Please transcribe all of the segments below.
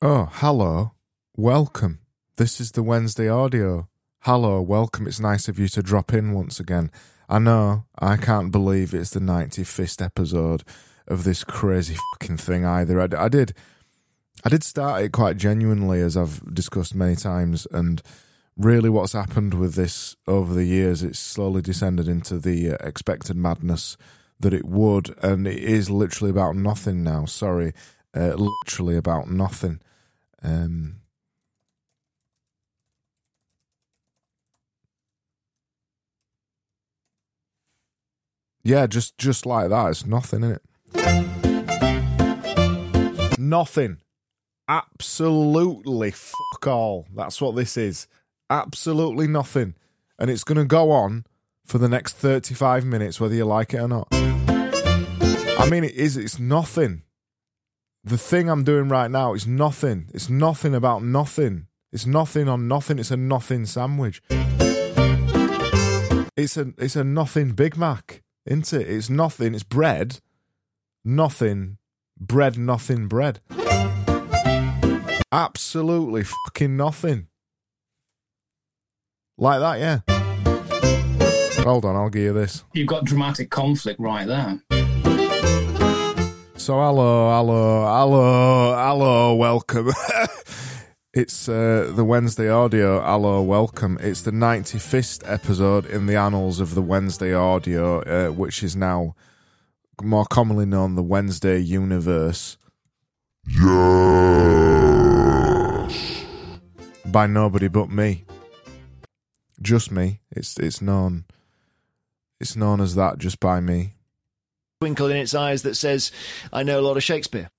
Oh, hello. Welcome. This is the Wednesday audio. Hello, welcome. It's nice of you to drop in once again. I know, I can't believe it's the 95th episode of this crazy fucking thing either. I, I did. I did start it quite genuinely, as I've discussed many times, and really what's happened with this over the years, it's slowly descended into the uh, expected madness that it would, and it is literally about nothing now. Sorry, uh, literally about nothing. Um, yeah, just just like that. It's nothing in it. Nothing. Absolutely fuck all. That's what this is. Absolutely nothing. And it's going to go on for the next 35 minutes, whether you like it or not. I mean, it is. It's nothing. The thing I'm doing right now is nothing. It's nothing about nothing. It's nothing on nothing. It's a nothing sandwich. It's a it's a nothing Big Mac, isn't it? It's nothing. It's bread, nothing, bread, nothing, bread. Absolutely fucking nothing. Like that, yeah. Hold on, I'll give you this. You've got dramatic conflict right there. So hello, hello, hello, hello, welcome. it's uh, the Wednesday audio. Hello, welcome. It's the 95th episode in the annals of the Wednesday audio, uh, which is now more commonly known the Wednesday universe. Yes. By nobody but me. Just me. It's it's known. It's known as that just by me. Twinkle in its eyes that says, I know a lot of Shakespeare.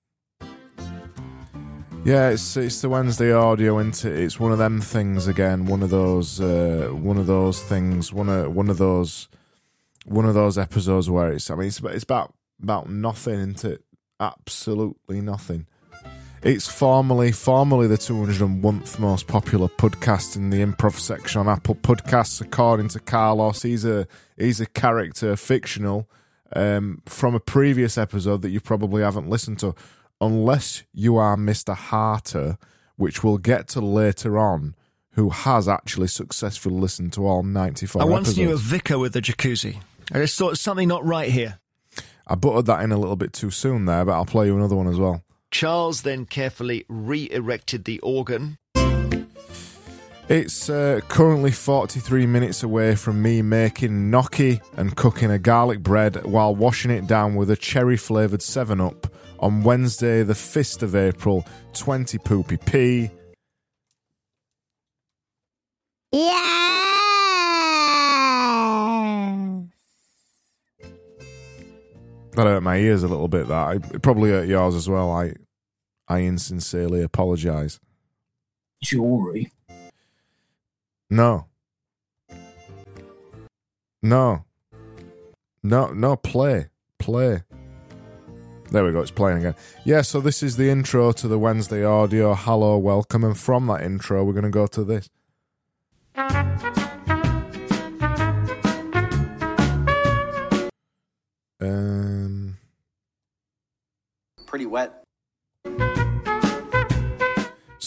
Yeah, it's it's the Wednesday audio, is it? It's one of them things again. One of those, uh, one of those things. One of one of those, one of those episodes where it's. I mean, it's about, it's about about nothing, isn't it? Absolutely nothing. It's formally formally the 201th most popular podcast in the improv section on Apple Podcasts, according to Carlos. He's a he's a character, fictional, um, from a previous episode that you probably haven't listened to, unless you are Mr. Harter, which we'll get to later on, who has actually successfully listened to all 94 I once episodes. knew a vicar with a jacuzzi. I just thought something not right here. I buttered that in a little bit too soon there, but I'll play you another one as well. Charles then carefully re erected the organ. It's uh, currently 43 minutes away from me making gnocchi and cooking a garlic bread while washing it down with a cherry flavoured 7 Up on Wednesday, the 5th of April, 20 poopy p. Yeah. That hurt my ears a little bit. That it probably hurt yours as well. I, I insincerely apologise. Jewelry. No. No. No, no, play. Play. There we go, it's playing again. Yeah, so this is the intro to the Wednesday audio. Hello, welcome. And from that intro, we're going to go to this. Um, pretty wet.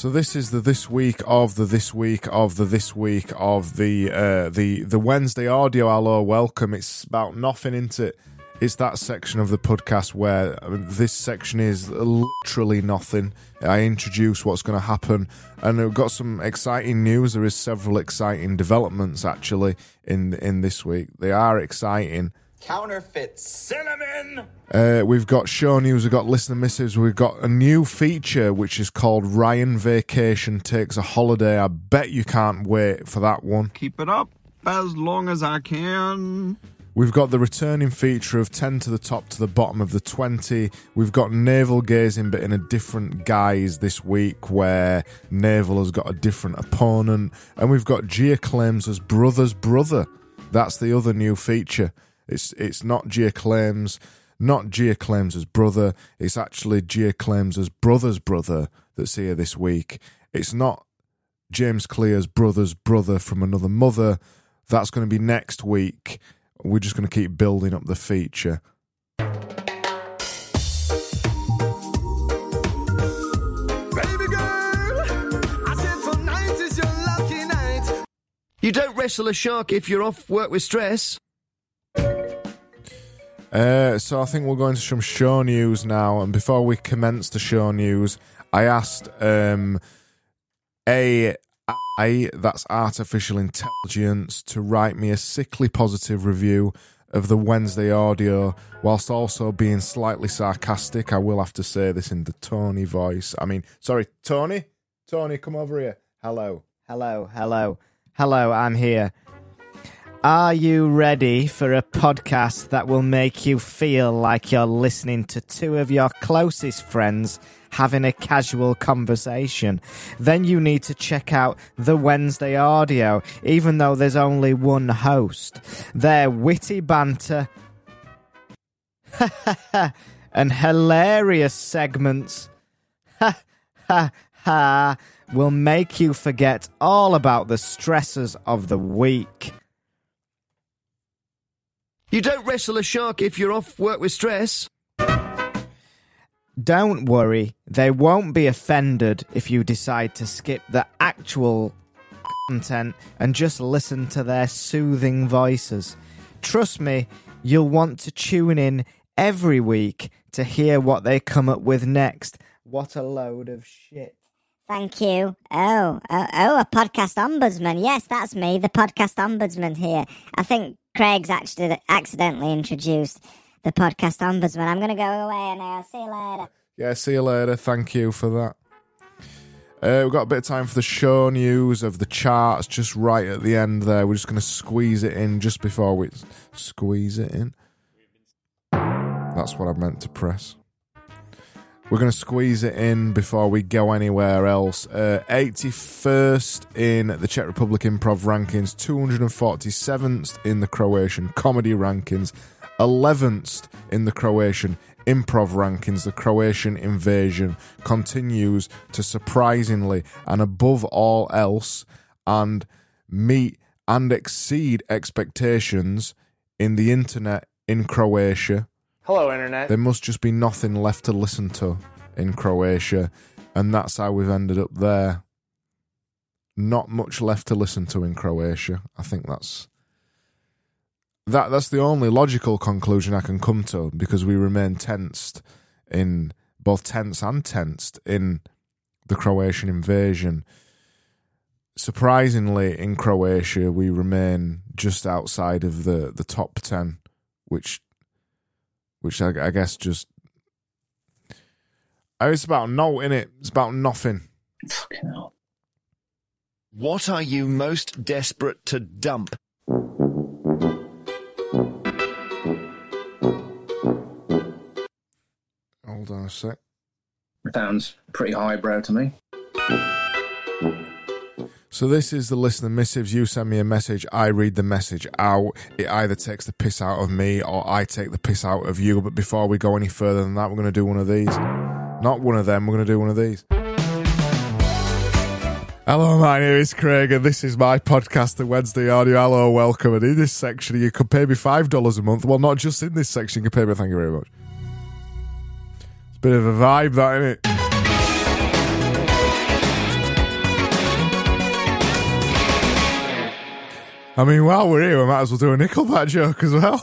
So this is the this week of the this week of the this week of the uh, the the Wednesday audio. Hello, welcome. It's about nothing into it. It's that section of the podcast where I mean, this section is literally nothing. I introduce what's going to happen, and we've got some exciting news. There is several exciting developments actually in in this week. They are exciting. Counterfeit cinnamon. Uh, we've got show news, we've got listener missives, we've got a new feature which is called Ryan Vacation Takes a Holiday. I bet you can't wait for that one. keep it up as long as I can. We've got the returning feature of 10 to the top to the bottom of the 20. We've got navel gazing, but in a different guise this week, where navel has got a different opponent. And we've got Gia claims as brother's brother. That's the other new feature. It's it's not James Clear, not James Clear's brother. It's actually James Clear's brother's brother that's here this week. It's not James Clear's brother's brother from another mother. That's going to be next week. We're just going to keep building up the feature. You don't wrestle a shark if you're off work with stress. Uh, so I think we'll go into some show news now. And before we commence the show news, I asked um, AI, that's artificial intelligence, to write me a sickly positive review of the Wednesday audio, whilst also being slightly sarcastic. I will have to say this in the Tony voice. I mean, sorry, Tony? Tony, come over here. Hello. Hello, hello, hello, I'm here. Are you ready for a podcast that will make you feel like you're listening to two of your closest friends having a casual conversation? Then you need to check out the Wednesday audio, even though there's only one host. Their witty banter and hilarious segments will make you forget all about the stresses of the week. You don't wrestle a shark if you're off work with stress. Don't worry, they won't be offended if you decide to skip the actual content and just listen to their soothing voices. Trust me, you'll want to tune in every week to hear what they come up with next. What a load of shit. Thank you. Oh, oh, oh, a podcast ombudsman. Yes, that's me, the podcast ombudsman here. I think Craig's actually accidentally introduced the podcast ombudsman. I'm going to go away now. See you later. Yeah, see you later. Thank you for that. Uh, we've got a bit of time for the show news of the charts just right at the end there. We're just going to squeeze it in just before we squeeze it in. That's what I meant to press. We're going to squeeze it in before we go anywhere else. Uh, 81st in the Czech Republic Improv Rankings, 247th in the Croatian Comedy Rankings, 11th in the Croatian Improv Rankings. The Croatian invasion continues to surprisingly and above all else and meet and exceed expectations in the internet in Croatia. Hello, Internet. There must just be nothing left to listen to in Croatia, and that's how we've ended up there. Not much left to listen to in Croatia. I think that's that. That's the only logical conclusion I can come to because we remain tensed in both tense and tensed in the Croatian invasion. Surprisingly, in Croatia, we remain just outside of the, the top ten, which which I, I guess just oh, it's about no in it. It's about nothing. Fucking hell. What are you most desperate to dump? Hold on a sec. Sounds pretty highbrow to me. So this is the listener missives. You send me a message, I read the message out. It either takes the piss out of me or I take the piss out of you. But before we go any further than that, we're going to do one of these. Not one of them. We're going to do one of these. Hello, my name is Craig, and this is my podcast, The Wednesday Audio. Hello, welcome. And in this section, you can pay me $5 a month. Well, not just in this section, you can pay me, thank you very much. It's a bit of a vibe, that, isn't it? I mean, while we're here, we might as well do a Nickelback joke as well.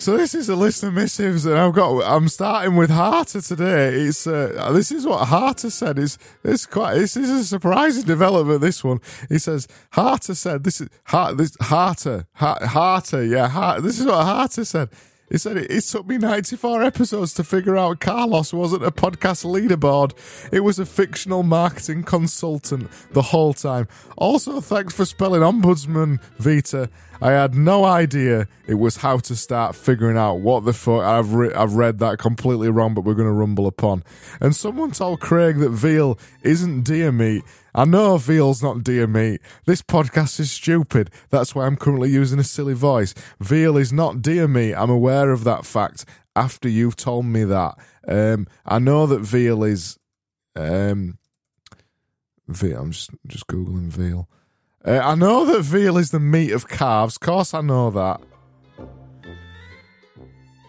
So this is a list of missives, and I've got. I'm starting with Harter today. It's uh, this is what Harter said. Is it's quite. This is a surprising development. This one. He says Harter said this is Hart. This Harter. Har- Harter. Yeah. Hart, this is what Harter said. He said it, it took me 94 episodes to figure out Carlos wasn't a podcast leaderboard. It was a fictional marketing consultant the whole time. Also, thanks for spelling ombudsman, Vita. I had no idea it was how to start figuring out what the fuck. I've re- I've read that completely wrong, but we're going to rumble upon. And someone told Craig that veal isn't deer meat. I know veal's not deer meat. This podcast is stupid. That's why I'm currently using a silly voice. Veal is not deer meat. I'm aware of that fact after you've told me that. Um, I know that veal is. Um, veal. I'm just just googling veal. Uh, I know that veal is the meat of calves. Of course, I know that.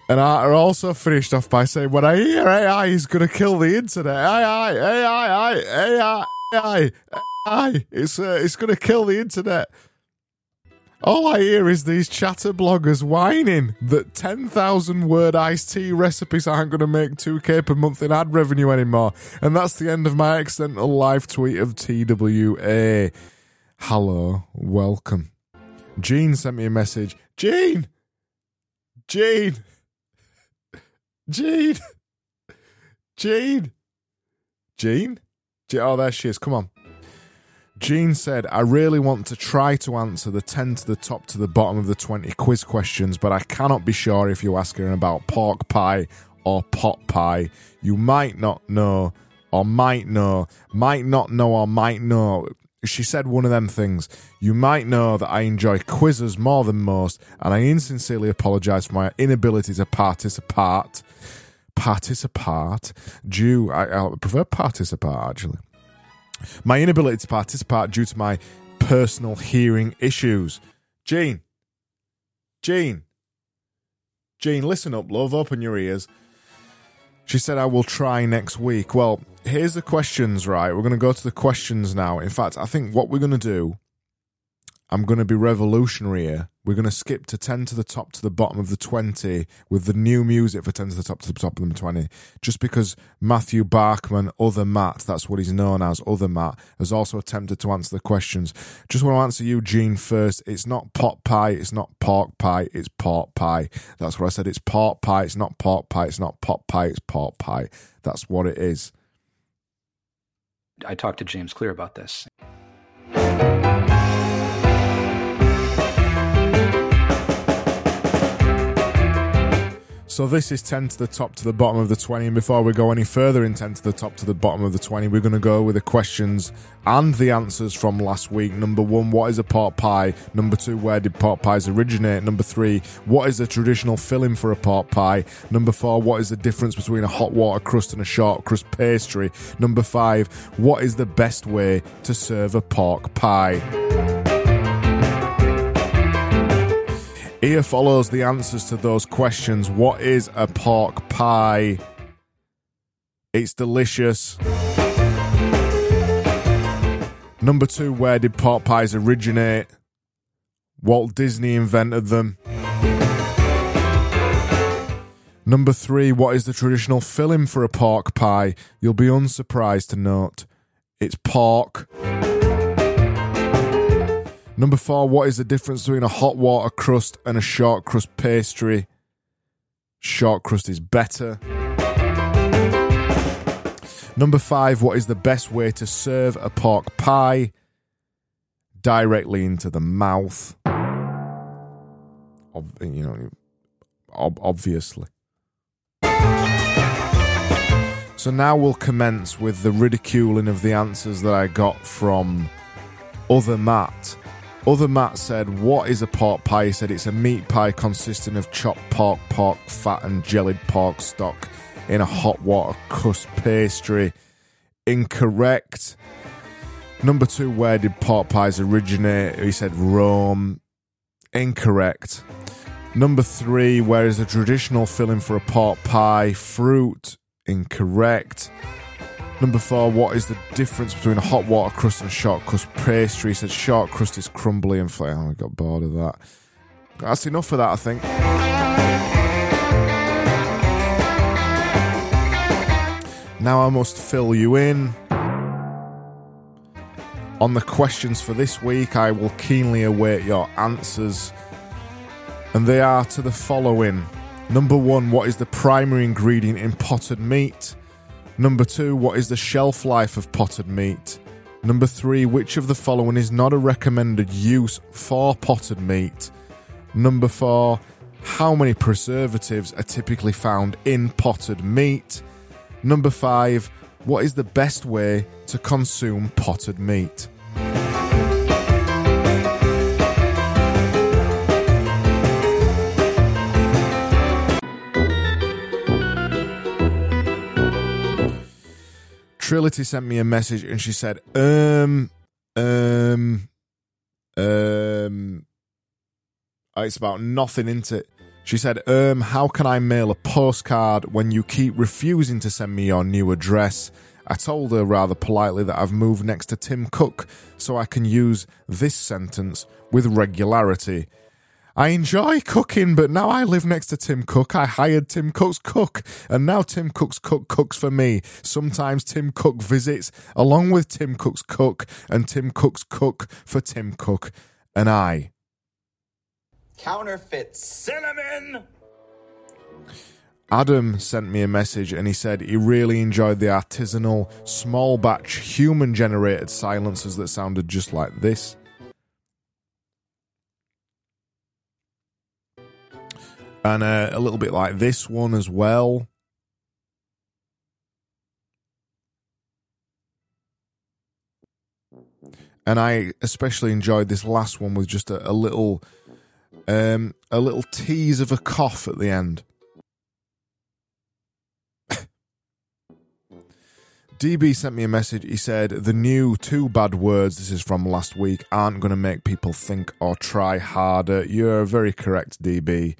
And Harter also finished off by saying, "When I hear AI is going to kill the internet, AI, AI, AI, AI, AI, it's uh, it's going to kill the internet." All I hear is these chatter bloggers whining that 10,000 word iced tea recipes aren't going to make 2k per month in ad revenue anymore. And that's the end of my accidental live tweet of TWA. Hello, welcome. Gene sent me a message. Gene! Gene! Gene! Gene! Gene? Je- Oh, there she is. Come on. Jean said, I really want to try to answer the 10 to the top to the bottom of the 20 quiz questions, but I cannot be sure if you're asking about pork pie or pot pie. You might not know, or might know, might not know, or might know. She said one of them things. You might know that I enjoy quizzes more than most, and I insincerely apologise for my inability to participate. Participate? Due, I, I prefer participate actually my inability to participate due to my personal hearing issues. Jean, Jean, Jean, listen up, love, open your ears. She said, I will try next week. Well, here's the questions, right? We're going to go to the questions now. In fact, I think what we're going to do, I'm going to be revolutionary here. We're going to skip to 10 to the top to the bottom of the 20 with the new music for 10 to the top to the top of the 20. Just because Matthew Barkman, other Matt, that's what he's known as, other Matt, has also attempted to answer the questions. Just want to answer you, Gene, first. It's not pot pie, it's not pork pie, it's pork pie. That's what I said. It's pork pie, it's not pork pie, it's not pot pie, it's pork pie. That's what it is. I talked to James Clear about this. So this is 10 to the top to the bottom of the 20. And before we go any further in 10 to the top to the bottom of the 20, we're going to go with the questions and the answers from last week. Number one, what is a pot pie? Number two, where did pot pies originate? Number three, what is the traditional filling for a pot pie? Number four, what is the difference between a hot water crust and a short crust pastry? Number five, what is the best way to serve a pork pie? Here follows the answers to those questions. What is a pork pie? It's delicious. Number two, where did pork pies originate? Walt Disney invented them. Number three, what is the traditional filling for a pork pie? You'll be unsurprised to note it's pork. Number four, what is the difference between a hot water crust and a short crust pastry? Short crust is better. Number five, what is the best way to serve a pork pie? Directly into the mouth. Ob- you know, ob- obviously. So now we'll commence with the ridiculing of the answers that I got from other Matt. Other Matt said, What is a pork pie? He said, It's a meat pie consisting of chopped pork, pork fat, and jellied pork stock in a hot water crust pastry. Incorrect. Number two, where did pork pies originate? He said Rome. Incorrect. Number three, where is the traditional filling for a pork pie? Fruit. Incorrect. Number four, what is the difference between a hot water crust and a short crust pastry? He said short crust is crumbly and flat. Oh, I got bored of that. That's enough for that, I think. Now I must fill you in. On the questions for this week, I will keenly await your answers. And they are to the following Number one, what is the primary ingredient in potted meat? Number two, what is the shelf life of potted meat? Number three, which of the following is not a recommended use for potted meat? Number four, how many preservatives are typically found in potted meat? Number five, what is the best way to consume potted meat? Trility sent me a message and she said, um, um, um, oh, it's about nothing, isn't it? She said, um, how can I mail a postcard when you keep refusing to send me your new address? I told her rather politely that I've moved next to Tim Cook, so I can use this sentence with regularity. I enjoy cooking, but now I live next to Tim Cook. I hired Tim Cook's cook, and now Tim Cook's cook cooks for me. Sometimes Tim Cook visits along with Tim Cook's cook, and Tim Cook's cook for Tim Cook and I. Counterfeit cinnamon. Adam sent me a message and he said he really enjoyed the artisanal, small batch, human generated silencers that sounded just like this. And uh, a little bit like this one as well. And I especially enjoyed this last one with just a, a little um, a little tease of a cough at the end. DB sent me a message. He said, The new two bad words, this is from last week, aren't going to make people think or try harder. You're very correct, DB.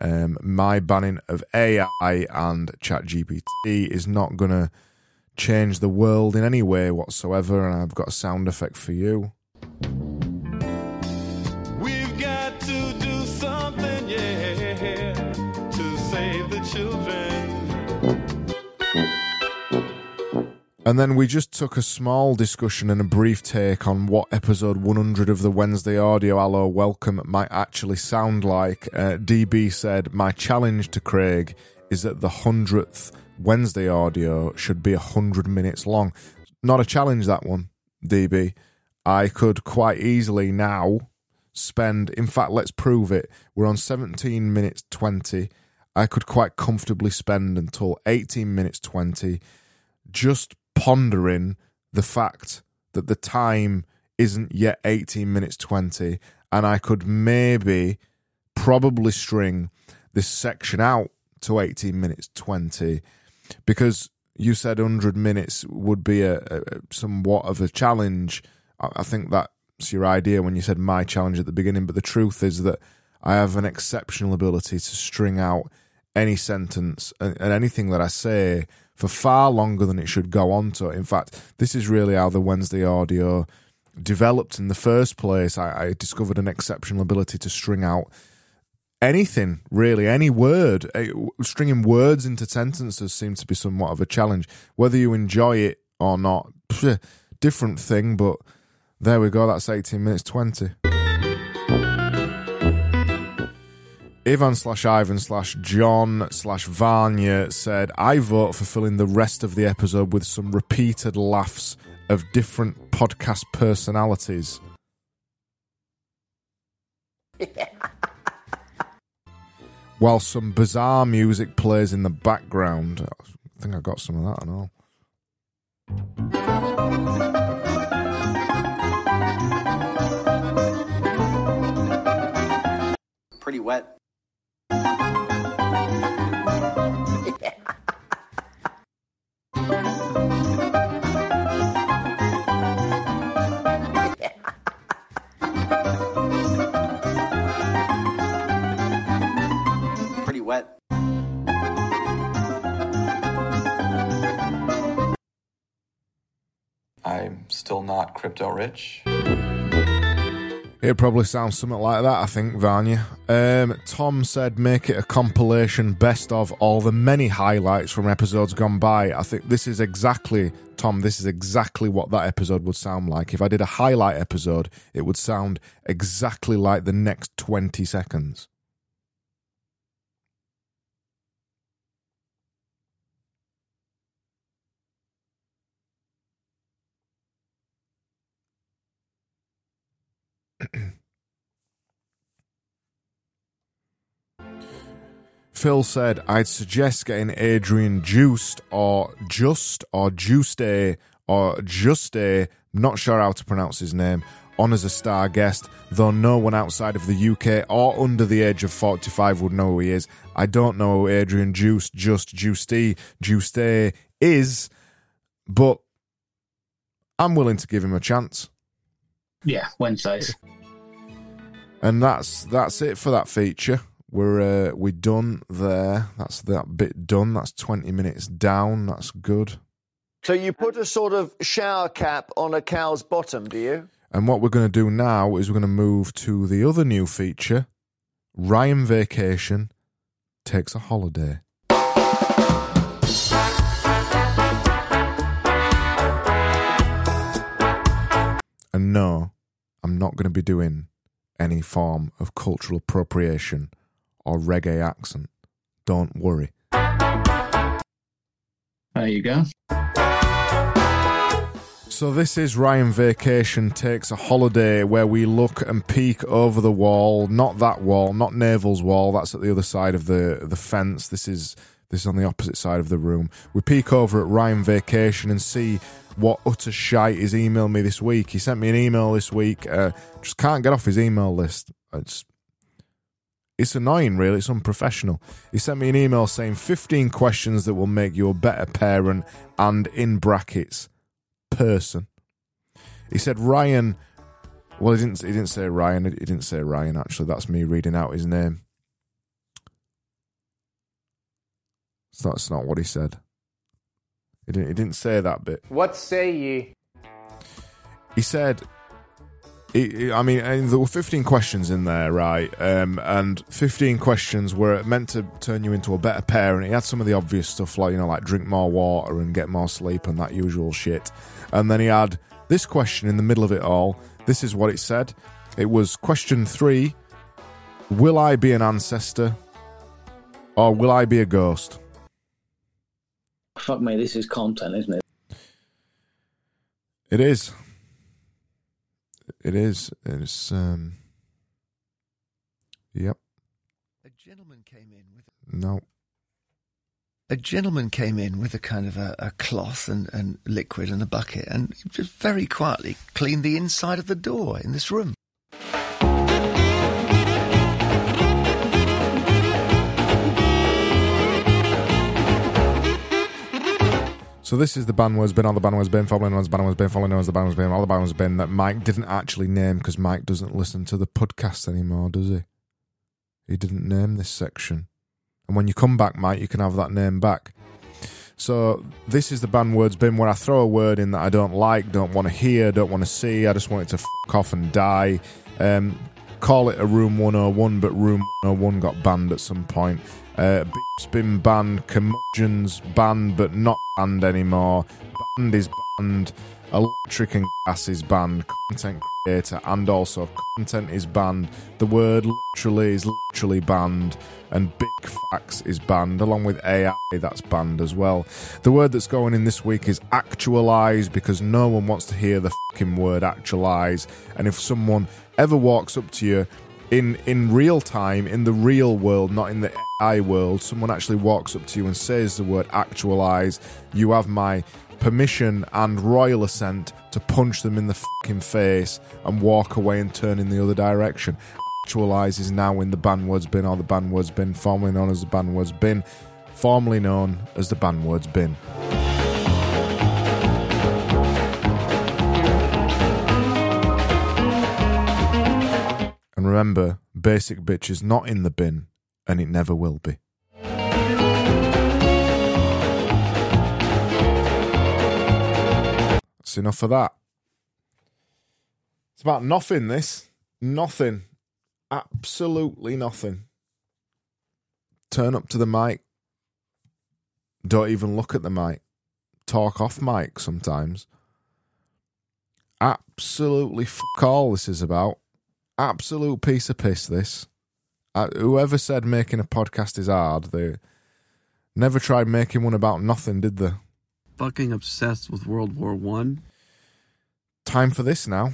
Um, my banning of AI and ChatGPT is not going to change the world in any way whatsoever. And I've got a sound effect for you. And then we just took a small discussion and a brief take on what episode 100 of the Wednesday Audio Allo Welcome might actually sound like. Uh, DB said, My challenge to Craig is that the 100th Wednesday audio should be 100 minutes long. Not a challenge, that one, DB. I could quite easily now spend, in fact, let's prove it. We're on 17 minutes 20. I could quite comfortably spend until 18 minutes 20 just pondering the fact that the time isn't yet 18 minutes 20 and I could maybe probably string this section out to 18 minutes 20 because you said 100 minutes would be a, a somewhat of a challenge. I, I think that's your idea when you said my challenge at the beginning but the truth is that I have an exceptional ability to string out any sentence and, and anything that I say for far longer than it should go on to. In fact, this is really how the Wednesday audio developed in the first place. I, I discovered an exceptional ability to string out anything, really, any word. Stringing words into sentences seems to be somewhat of a challenge. Whether you enjoy it or not, different thing, but there we go. That's 18 minutes 20. Ivan slash Ivan slash John slash Vanya said, I vote for filling the rest of the episode with some repeated laughs of different podcast personalities. While some bizarre music plays in the background. I think I got some of that and all. Pretty wet. Pretty wet. I'm still not crypto rich. It probably sounds something like that, I think, Vanya. Um, Tom said, make it a compilation best of all the many highlights from episodes gone by. I think this is exactly, Tom, this is exactly what that episode would sound like. If I did a highlight episode, it would sound exactly like the next 20 seconds. Phil said, I'd suggest getting Adrian Juiced or Just or Juste or Juste, not sure how to pronounce his name, on as a star guest, though no one outside of the UK or under the age of 45 would know who he is. I don't know who Adrian Juiced, Just, Juste, Juste is, but I'm willing to give him a chance. Yeah, Wednesdays. And that's that's it for that feature. We're uh, we're done there. That's that bit done. That's twenty minutes down. That's good. So you put a sort of shower cap on a cow's bottom, do you? And what we're going to do now is we're going to move to the other new feature. Ryan Vacation takes a holiday. And no, I'm not going to be doing any form of cultural appropriation or reggae accent. Don't worry. There you go. So this is Ryan Vacation takes a holiday where we look and peek over the wall, not that wall, not Naval's wall. That's at the other side of the the fence. This is this is on the opposite side of the room. We peek over at Ryan Vacation and see what utter shite he's emailed me this week. He sent me an email this week. Uh, just can't get off his email list. It's it's annoying, really. It's unprofessional. He sent me an email saying 15 questions that will make you a better parent and in brackets person. He said Ryan. Well, he didn't. He didn't say Ryan. He didn't say Ryan. Actually, that's me reading out his name. Not. It's not what he said. He didn't. He didn't say that bit. What say ye? He said. he- I mean, and there were 15 questions in there, right? Um, and 15 questions were meant to turn you into a better parent. He had some of the obvious stuff, like, you know, like drink more water and get more sleep and that usual shit. And then he had this question in the middle of it all. This is what it said. It was question three Will I be an ancestor? Or will I be a ghost? Fuck me, this is content, isn't it? It is. It is. It's um. Yep. A gentleman came in with No. a gentleman came in with a kind of a, a cloth and, and liquid and a bucket and just very quietly cleaned the inside of the door in this room. So this is the band was been, all the band was been, following band was been, following was the band was been, all the band was been that Mike didn't actually name because Mike doesn't listen to the podcast anymore, does he? He didn't name this section. And when you come back, Mike, you can have that name back. So this is the band words bin where I throw a word in that I don't like, don't want to hear, don't want to see. I just want it to fuck off and die. Um, call it a Room 101, but Room 101 got banned at some point. Uh, Beep's been banned, Curmudgeon's banned, but not banned anymore. Banned is banned. Electric and gas is banned. Content creator and also content is banned. The word literally is literally banned. And big facts is banned, along with AI that's banned as well. The word that's going in this week is actualize because no one wants to hear the fucking word actualize. And if someone ever walks up to you in in real time, in the real world, not in the AI world, someone actually walks up to you and says the word actualize, you have my permission and royal assent to punch them in the fucking face and walk away and turn in the other direction. Actualize is now in the ban words bin or the ban words bin, formerly known as the ban words bin, formerly known as the ban words bin. Remember, basic bitch is not in the bin, and it never will be. That's enough of that. It's about nothing, this. Nothing. Absolutely nothing. Turn up to the mic. Don't even look at the mic. Talk off mic sometimes. Absolutely fuck all this is about. Absolute piece of piss, this. Uh, whoever said making a podcast is hard, they never tried making one about nothing, did they? Fucking obsessed with World War One. Time for this now.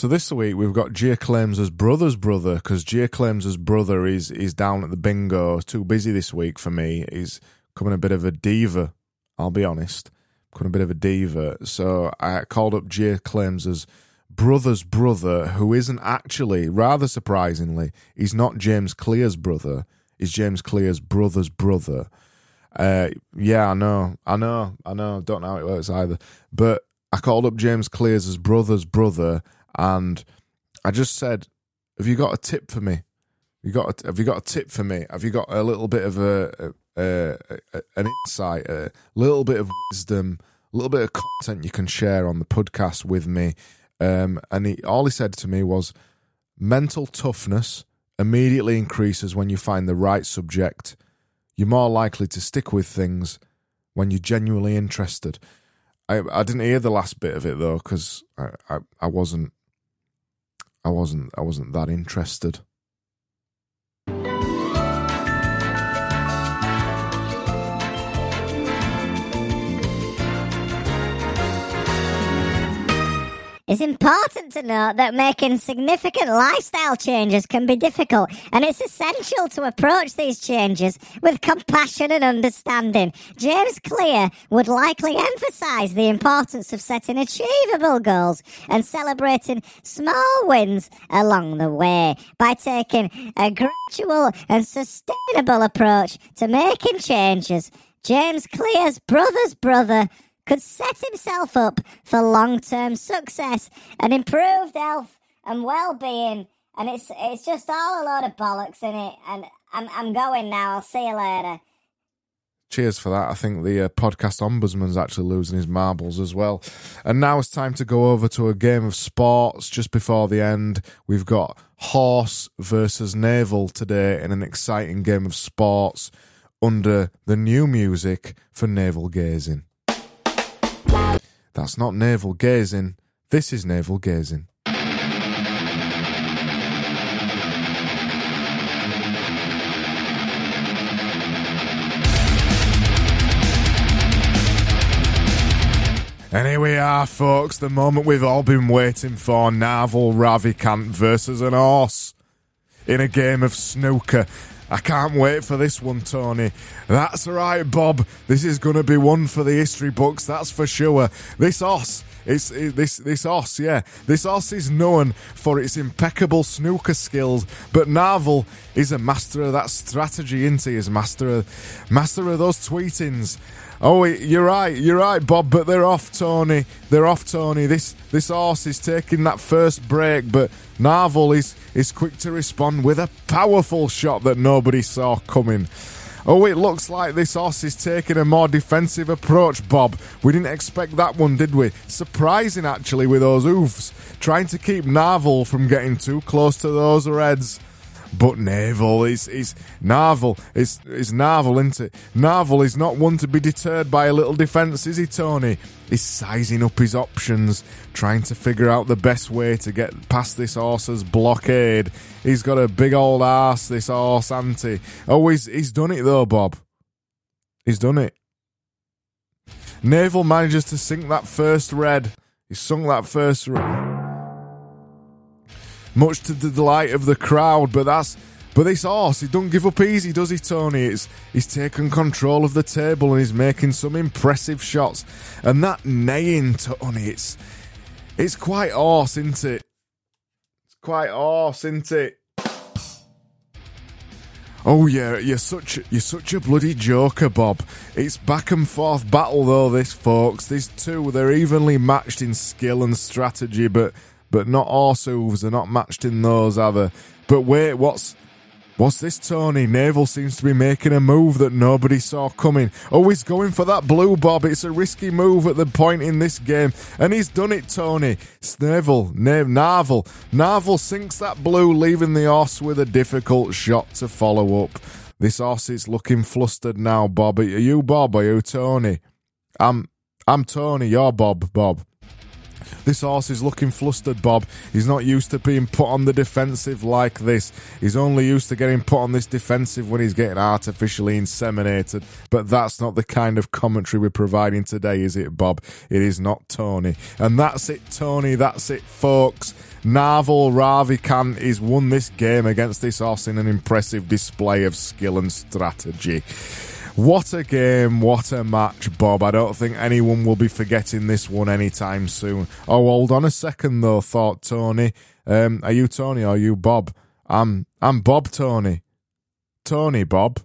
So this week we've got James Clear's brother's brother because James Clear's brother is is down at the bingo. Too busy this week for me. He's becoming a bit of a diva. I'll be honest, becoming a bit of a diva. So I called up James Clear's brother's brother, who isn't actually, rather surprisingly, he's not James Clear's brother. He's James Clear's brother's brother. Uh, yeah, I know, I know, I know. Don't know how it works either. But I called up James Clears' brother's brother, and I just said, "Have you got a tip for me? You got? A, have you got a tip for me? Have you got a little bit of a, a, a, an insight, a little bit of wisdom, a little bit of content you can share on the podcast with me?" Um, and he, all he said to me was, "Mental toughness immediately increases when you find the right subject." you're more likely to stick with things when you're genuinely interested. I I didn't hear the last bit of it though because I, I I wasn't I wasn't I wasn't that interested. It's important to note that making significant lifestyle changes can be difficult, and it's essential to approach these changes with compassion and understanding. James Clear would likely emphasize the importance of setting achievable goals and celebrating small wins along the way by taking a gradual and sustainable approach to making changes. James Clear's brother's brother could set himself up for long-term success and improved health and well-being. And it's it's just all a load of bollocks in it. And I'm I'm going now. I'll see you later. Cheers for that. I think the uh, podcast ombudsman's actually losing his marbles as well. And now it's time to go over to a game of sports just before the end. We've got horse versus naval today in an exciting game of sports under the new music for navel gazing. That's not navel gazing. This is navel gazing. And here we are, folks, the moment we've all been waiting for Naval Ravikant versus an horse in a game of snooker. I can't wait for this one, Tony. That's right, Bob. This is going to be one for the history books, that's for sure. This horse, it's it, this this horse, yeah. This horse is known for its impeccable snooker skills, but Narvel is a master of that strategy, isn't he? He's master of master of those tweetings. Oh, you're right, you're right, Bob. But they're off, Tony. They're off, Tony. This this horse is taking that first break, but Narvel is is quick to respond with a powerful shot that nobody saw coming. Oh, it looks like this horse is taking a more defensive approach, Bob. We didn't expect that one, did we? Surprising, actually, with those hoofs. Trying to keep Narvel from getting too close to those reds. But Naval is is Narvel is is Narvel, isn't it? Narvel is not one to be deterred by a little defence, is he, Tony? He's sizing up his options, trying to figure out the best way to get past this horse's blockade. He's got a big old ass, this horse, Auntie. Oh, he's he's done it though, Bob. He's done it. Naval manages to sink that first red. He sunk that first red much to the delight of the crowd. But that's but this horse, he don't give up easy, does he, Tony? It's he's taken control of the table and he's making some impressive shots. And that neighing, Tony, it's it's quite horse, isn't it? It's quite horse, isn't it? Oh yeah, you're such you're such a bloody joker, Bob. It's back and forth battle though, this folks. These two, they're evenly matched in skill and strategy, but but not horse hooves are not matched in those either. But wait, what's what's this, Tony? Naval seems to be making a move that nobody saw coming. Oh, he's going for that blue bob. It's a risky move at the point in this game, and he's done it, Tony. Snavel, Nav, Narvel, sinks that blue, leaving the horse with a difficult shot to follow up. This horse is looking flustered now, Bob. Are you Bob? Are you Tony? I'm I'm Tony. You're Bob. Bob. This horse is looking flustered, Bob. He's not used to being put on the defensive like this. He's only used to getting put on this defensive when he's getting artificially inseminated. But that's not the kind of commentary we're providing today, is it, Bob? It is not Tony. And that's it, Tony. That's it, folks. Narvel Ravikant is won this game against this horse in an impressive display of skill and strategy. What a game, what a match, Bob. I don't think anyone will be forgetting this one anytime soon. Oh, hold on a second though, thought Tony. Um, are you Tony or are you Bob? I'm I'm Bob Tony. Tony Bob.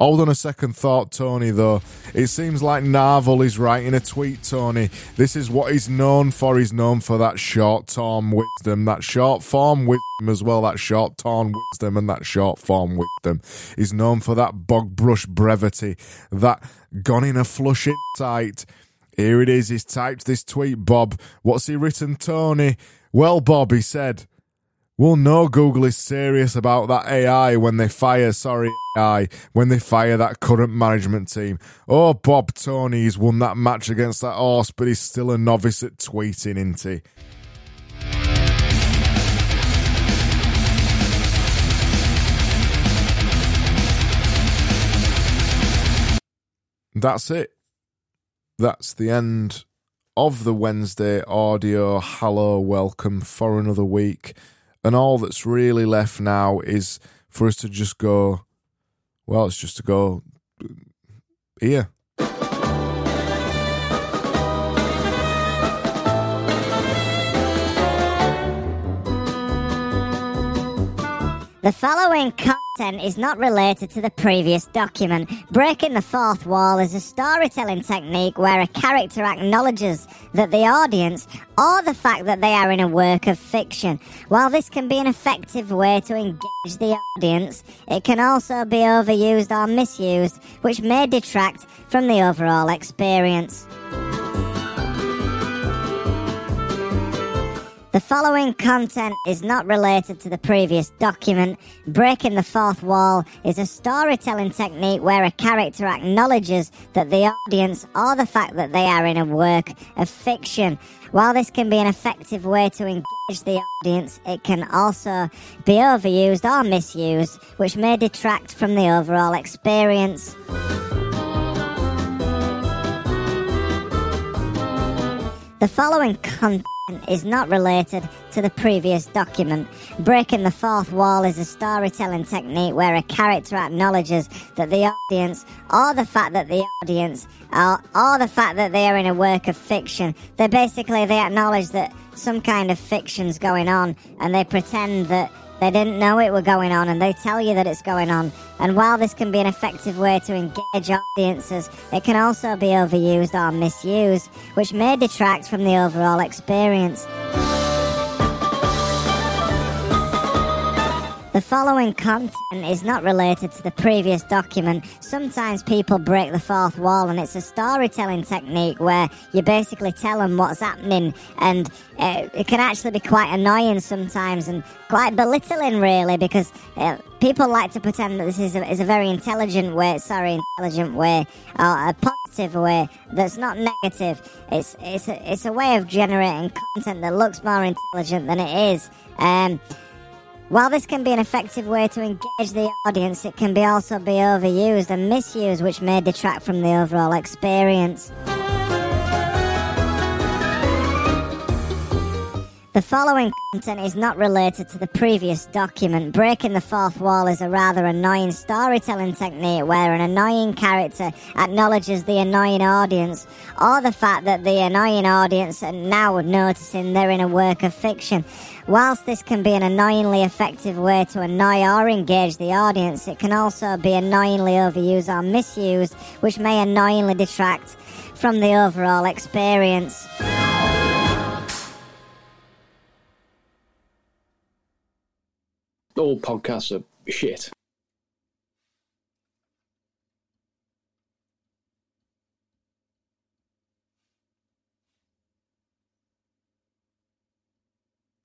Hold on a second thought, Tony, though. It seems like Narvel is writing a tweet, Tony. This is what he's known for. He's known for that short term wisdom, that short form wisdom as well, that short term wisdom and that short form wisdom. He's known for that bog brush brevity, that gone in a flush insight. Here it is. He's typed this tweet, Bob. What's he written, Tony? Well, Bob, he said, well, no, Google is serious about that AI when they fire, sorry, AI, when they fire that current management team. Oh, Bob Tony's won that match against that horse, but he's still a novice at tweeting, isn't he? That's it. That's the end of the Wednesday audio. Hello, welcome for another week. And all that's really left now is for us to just go, well, it's just to go here. The following content is not related to the previous document. Breaking the fourth wall is a storytelling technique where a character acknowledges that the audience or the fact that they are in a work of fiction. While this can be an effective way to engage the audience, it can also be overused or misused, which may detract from the overall experience. The following content is not related to the previous document. Breaking the fourth wall is a storytelling technique where a character acknowledges that the audience or the fact that they are in a work of fiction. While this can be an effective way to engage the audience, it can also be overused or misused, which may detract from the overall experience. The following content is not related to the previous document. Breaking the fourth wall is a storytelling technique where a character acknowledges that the audience, or the fact that the audience, or, or the fact that they are in a work of fiction, they basically they acknowledge that some kind of fiction's going on, and they pretend that they didn't know it were going on and they tell you that it's going on. And while this can be an effective way to engage audiences, it can also be overused or misused, which may detract from the overall experience. The following content is not related to the previous document. Sometimes people break the fourth wall, and it's a storytelling technique where you basically tell them what's happening, and uh, it can actually be quite annoying sometimes and quite belittling, really, because uh, people like to pretend that this is a, is a very intelligent way, sorry, intelligent way, or a positive way that's not negative. It's it's a, it's a way of generating content that looks more intelligent than it is. Um, while this can be an effective way to engage the audience, it can be also be overused and misused, which may detract from the overall experience. The following content is not related to the previous document. Breaking the fourth wall is a rather annoying storytelling technique where an annoying character acknowledges the annoying audience or the fact that the annoying audience are now noticing they're in a work of fiction. Whilst this can be an annoyingly effective way to annoy or engage the audience, it can also be annoyingly overused or misused, which may annoyingly detract from the overall experience. All podcasts are shit.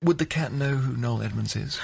Would the cat know who Noel Edmonds is?